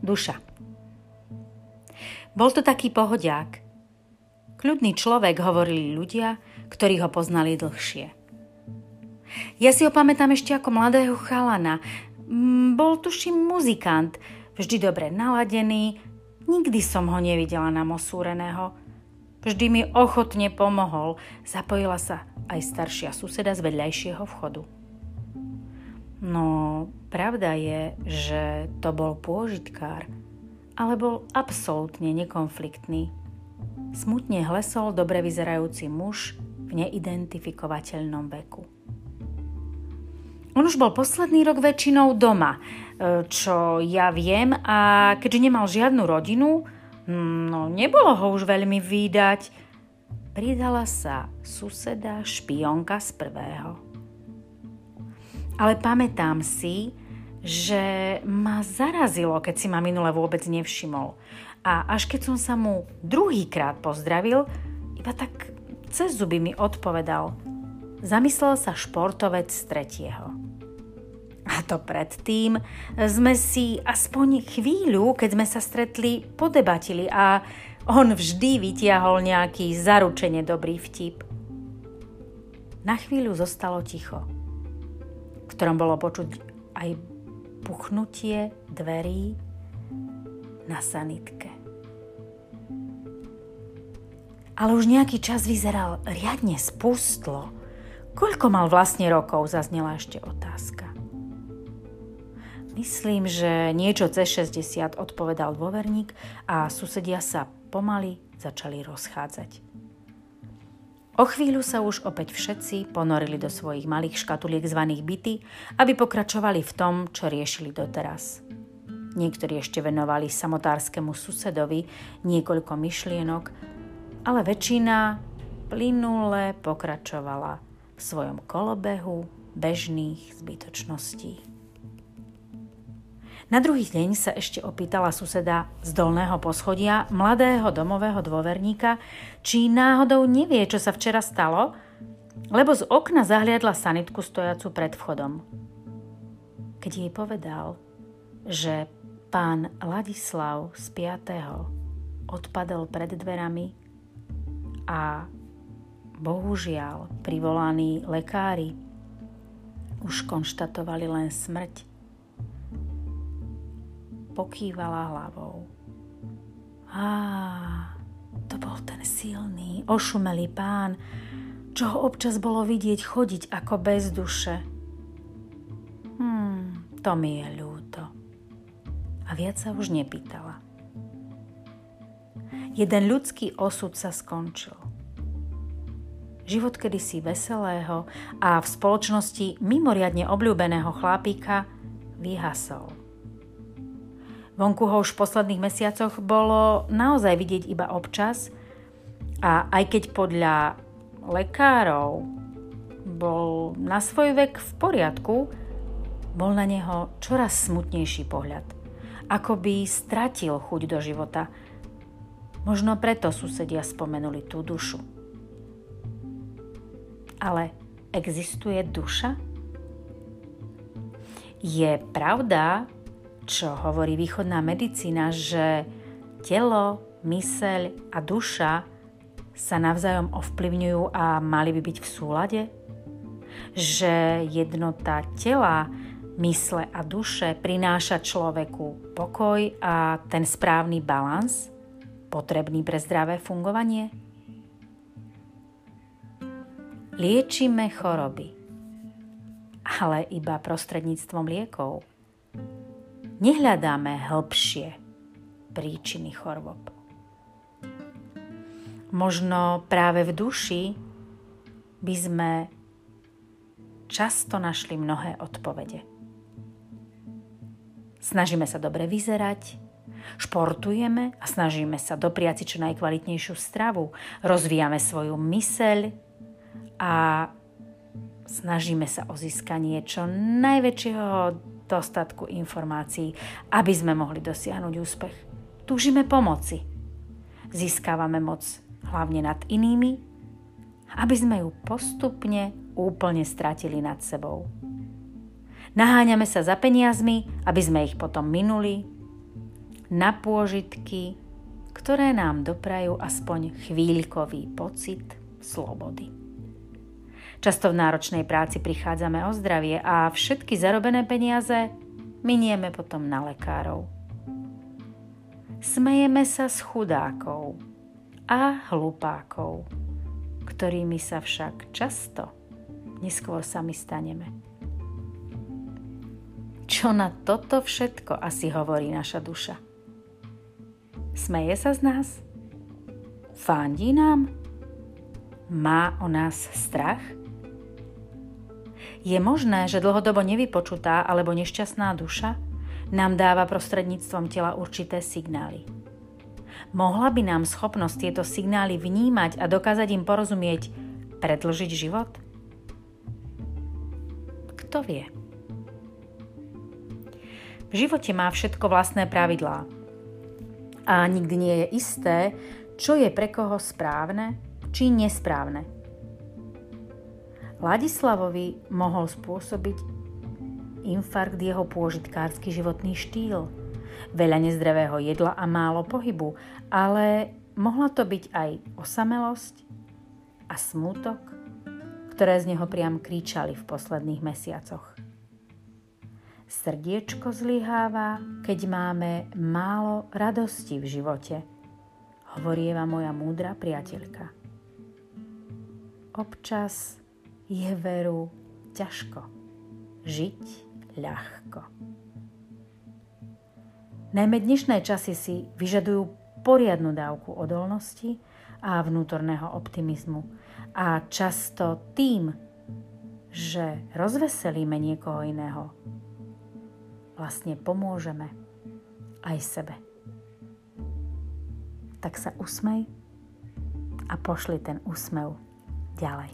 duša. Bol to taký pohodiak. Kľudný človek, hovorili ľudia, ktorí ho poznali dlhšie. Ja si ho pamätám ešte ako mladého chalana. Mm, bol tuším muzikant, vždy dobre naladený, nikdy som ho nevidela na mosúreného. Vždy mi ochotne pomohol, zapojila sa aj staršia suseda z vedľajšieho vchodu. No, pravda je, že to bol pôžitkár, ale bol absolútne nekonfliktný. Smutne hlesol dobre vyzerajúci muž v neidentifikovateľnom veku. On už bol posledný rok väčšinou doma, e, čo ja viem a keďže nemal žiadnu rodinu, no nebolo ho už veľmi výdať. Pridala sa suseda špionka z prvého ale pamätám si, že ma zarazilo, keď si ma minule vôbec nevšimol. A až keď som sa mu druhýkrát pozdravil, iba tak cez zuby mi odpovedal. Zamyslel sa športovec z tretieho. A to predtým sme si aspoň chvíľu, keď sme sa stretli, podebatili a on vždy vytiahol nejaký zaručene dobrý vtip. Na chvíľu zostalo ticho ktorom bolo počuť aj puchnutie dverí na sanitke. Ale už nejaký čas vyzeral riadne spustlo. Koľko mal vlastne rokov, zaznela ešte otázka. Myslím, že niečo cez 60 odpovedal dôverník a susedia sa pomaly začali rozchádzať. O chvíľu sa už opäť všetci ponorili do svojich malých škatuliek zvaných byty, aby pokračovali v tom, čo riešili doteraz. Niektorí ešte venovali samotárskému susedovi niekoľko myšlienok, ale väčšina plynule pokračovala v svojom kolobehu bežných zbytočností. Na druhý deň sa ešte opýtala suseda z dolného poschodia, mladého domového dôverníka, či náhodou nevie, čo sa včera stalo, lebo z okna zahliadla sanitku stojacu pred vchodom. Keď jej povedal, že pán Ladislav z 5. odpadol pred dverami a bohužiaľ privolaní lekári už konštatovali len smrť, pokývala hlavou. Á, to bol ten silný, ošumelý pán, čo ho občas bolo vidieť chodiť ako bez duše. Hmm, to mi je ľúto. A viac sa už nepýtala. Jeden ľudský osud sa skončil. Život kedysi veselého a v spoločnosti mimoriadne obľúbeného chlapíka vyhasol. Vonku ho už v posledných mesiacoch bolo naozaj vidieť iba občas a aj keď podľa lekárov bol na svoj vek v poriadku, bol na neho čoraz smutnejší pohľad. Ako by stratil chuť do života. Možno preto susedia spomenuli tú dušu. Ale existuje duša? Je pravda, čo hovorí východná medicína, že telo, myseľ a duša sa navzájom ovplyvňujú a mali by byť v súlade? Že jednota tela, mysle a duše prináša človeku pokoj a ten správny balans, potrebný pre zdravé fungovanie? Liečíme choroby, ale iba prostredníctvom liekov nehľadáme hĺbšie príčiny chorôb. Možno práve v duši by sme často našli mnohé odpovede. Snažíme sa dobre vyzerať, športujeme a snažíme sa dopriať si čo najkvalitnejšiu stravu, rozvíjame svoju myseľ a snažíme sa o získanie čo najväčšieho dostatku informácií, aby sme mohli dosiahnuť úspech. Túžime pomoci. Získávame moc hlavne nad inými, aby sme ju postupne úplne stratili nad sebou. Naháňame sa za peniazmi, aby sme ich potom minuli na pôžitky, ktoré nám doprajú aspoň chvíľkový pocit slobody. Často v náročnej práci prichádzame o zdravie a všetky zarobené peniaze minieme potom na lekárov. Smejeme sa s chudákov a hlupákov, ktorými sa však často neskôr sami staneme. Čo na toto všetko asi hovorí naša duša? Smeje sa z nás? Fandí nám? Má o nás strach? Je možné, že dlhodobo nevypočutá alebo nešťastná duša nám dáva prostredníctvom tela určité signály. Mohla by nám schopnosť tieto signály vnímať a dokázať im porozumieť predlžiť život? Kto vie? V živote má všetko vlastné pravidlá. A nikdy nie je isté, čo je pre koho správne či nesprávne Ladislavovi mohol spôsobiť infarkt jeho pôžitkársky životný štýl, veľa nezdravého jedla a málo pohybu, ale mohla to byť aj osamelosť a smútok, ktoré z neho priam kričali v posledných mesiacoch. Srdiečko zlyháva, keď máme málo radosti v živote, hovorieva moja múdra priateľka. Občas je veru ťažko. Žiť ľahko. Najmä dnešné časy si vyžadujú poriadnu dávku odolnosti a vnútorného optimizmu. A často tým, že rozveselíme niekoho iného, vlastne pomôžeme aj sebe. Tak sa usmej a pošli ten úsmev ďalej.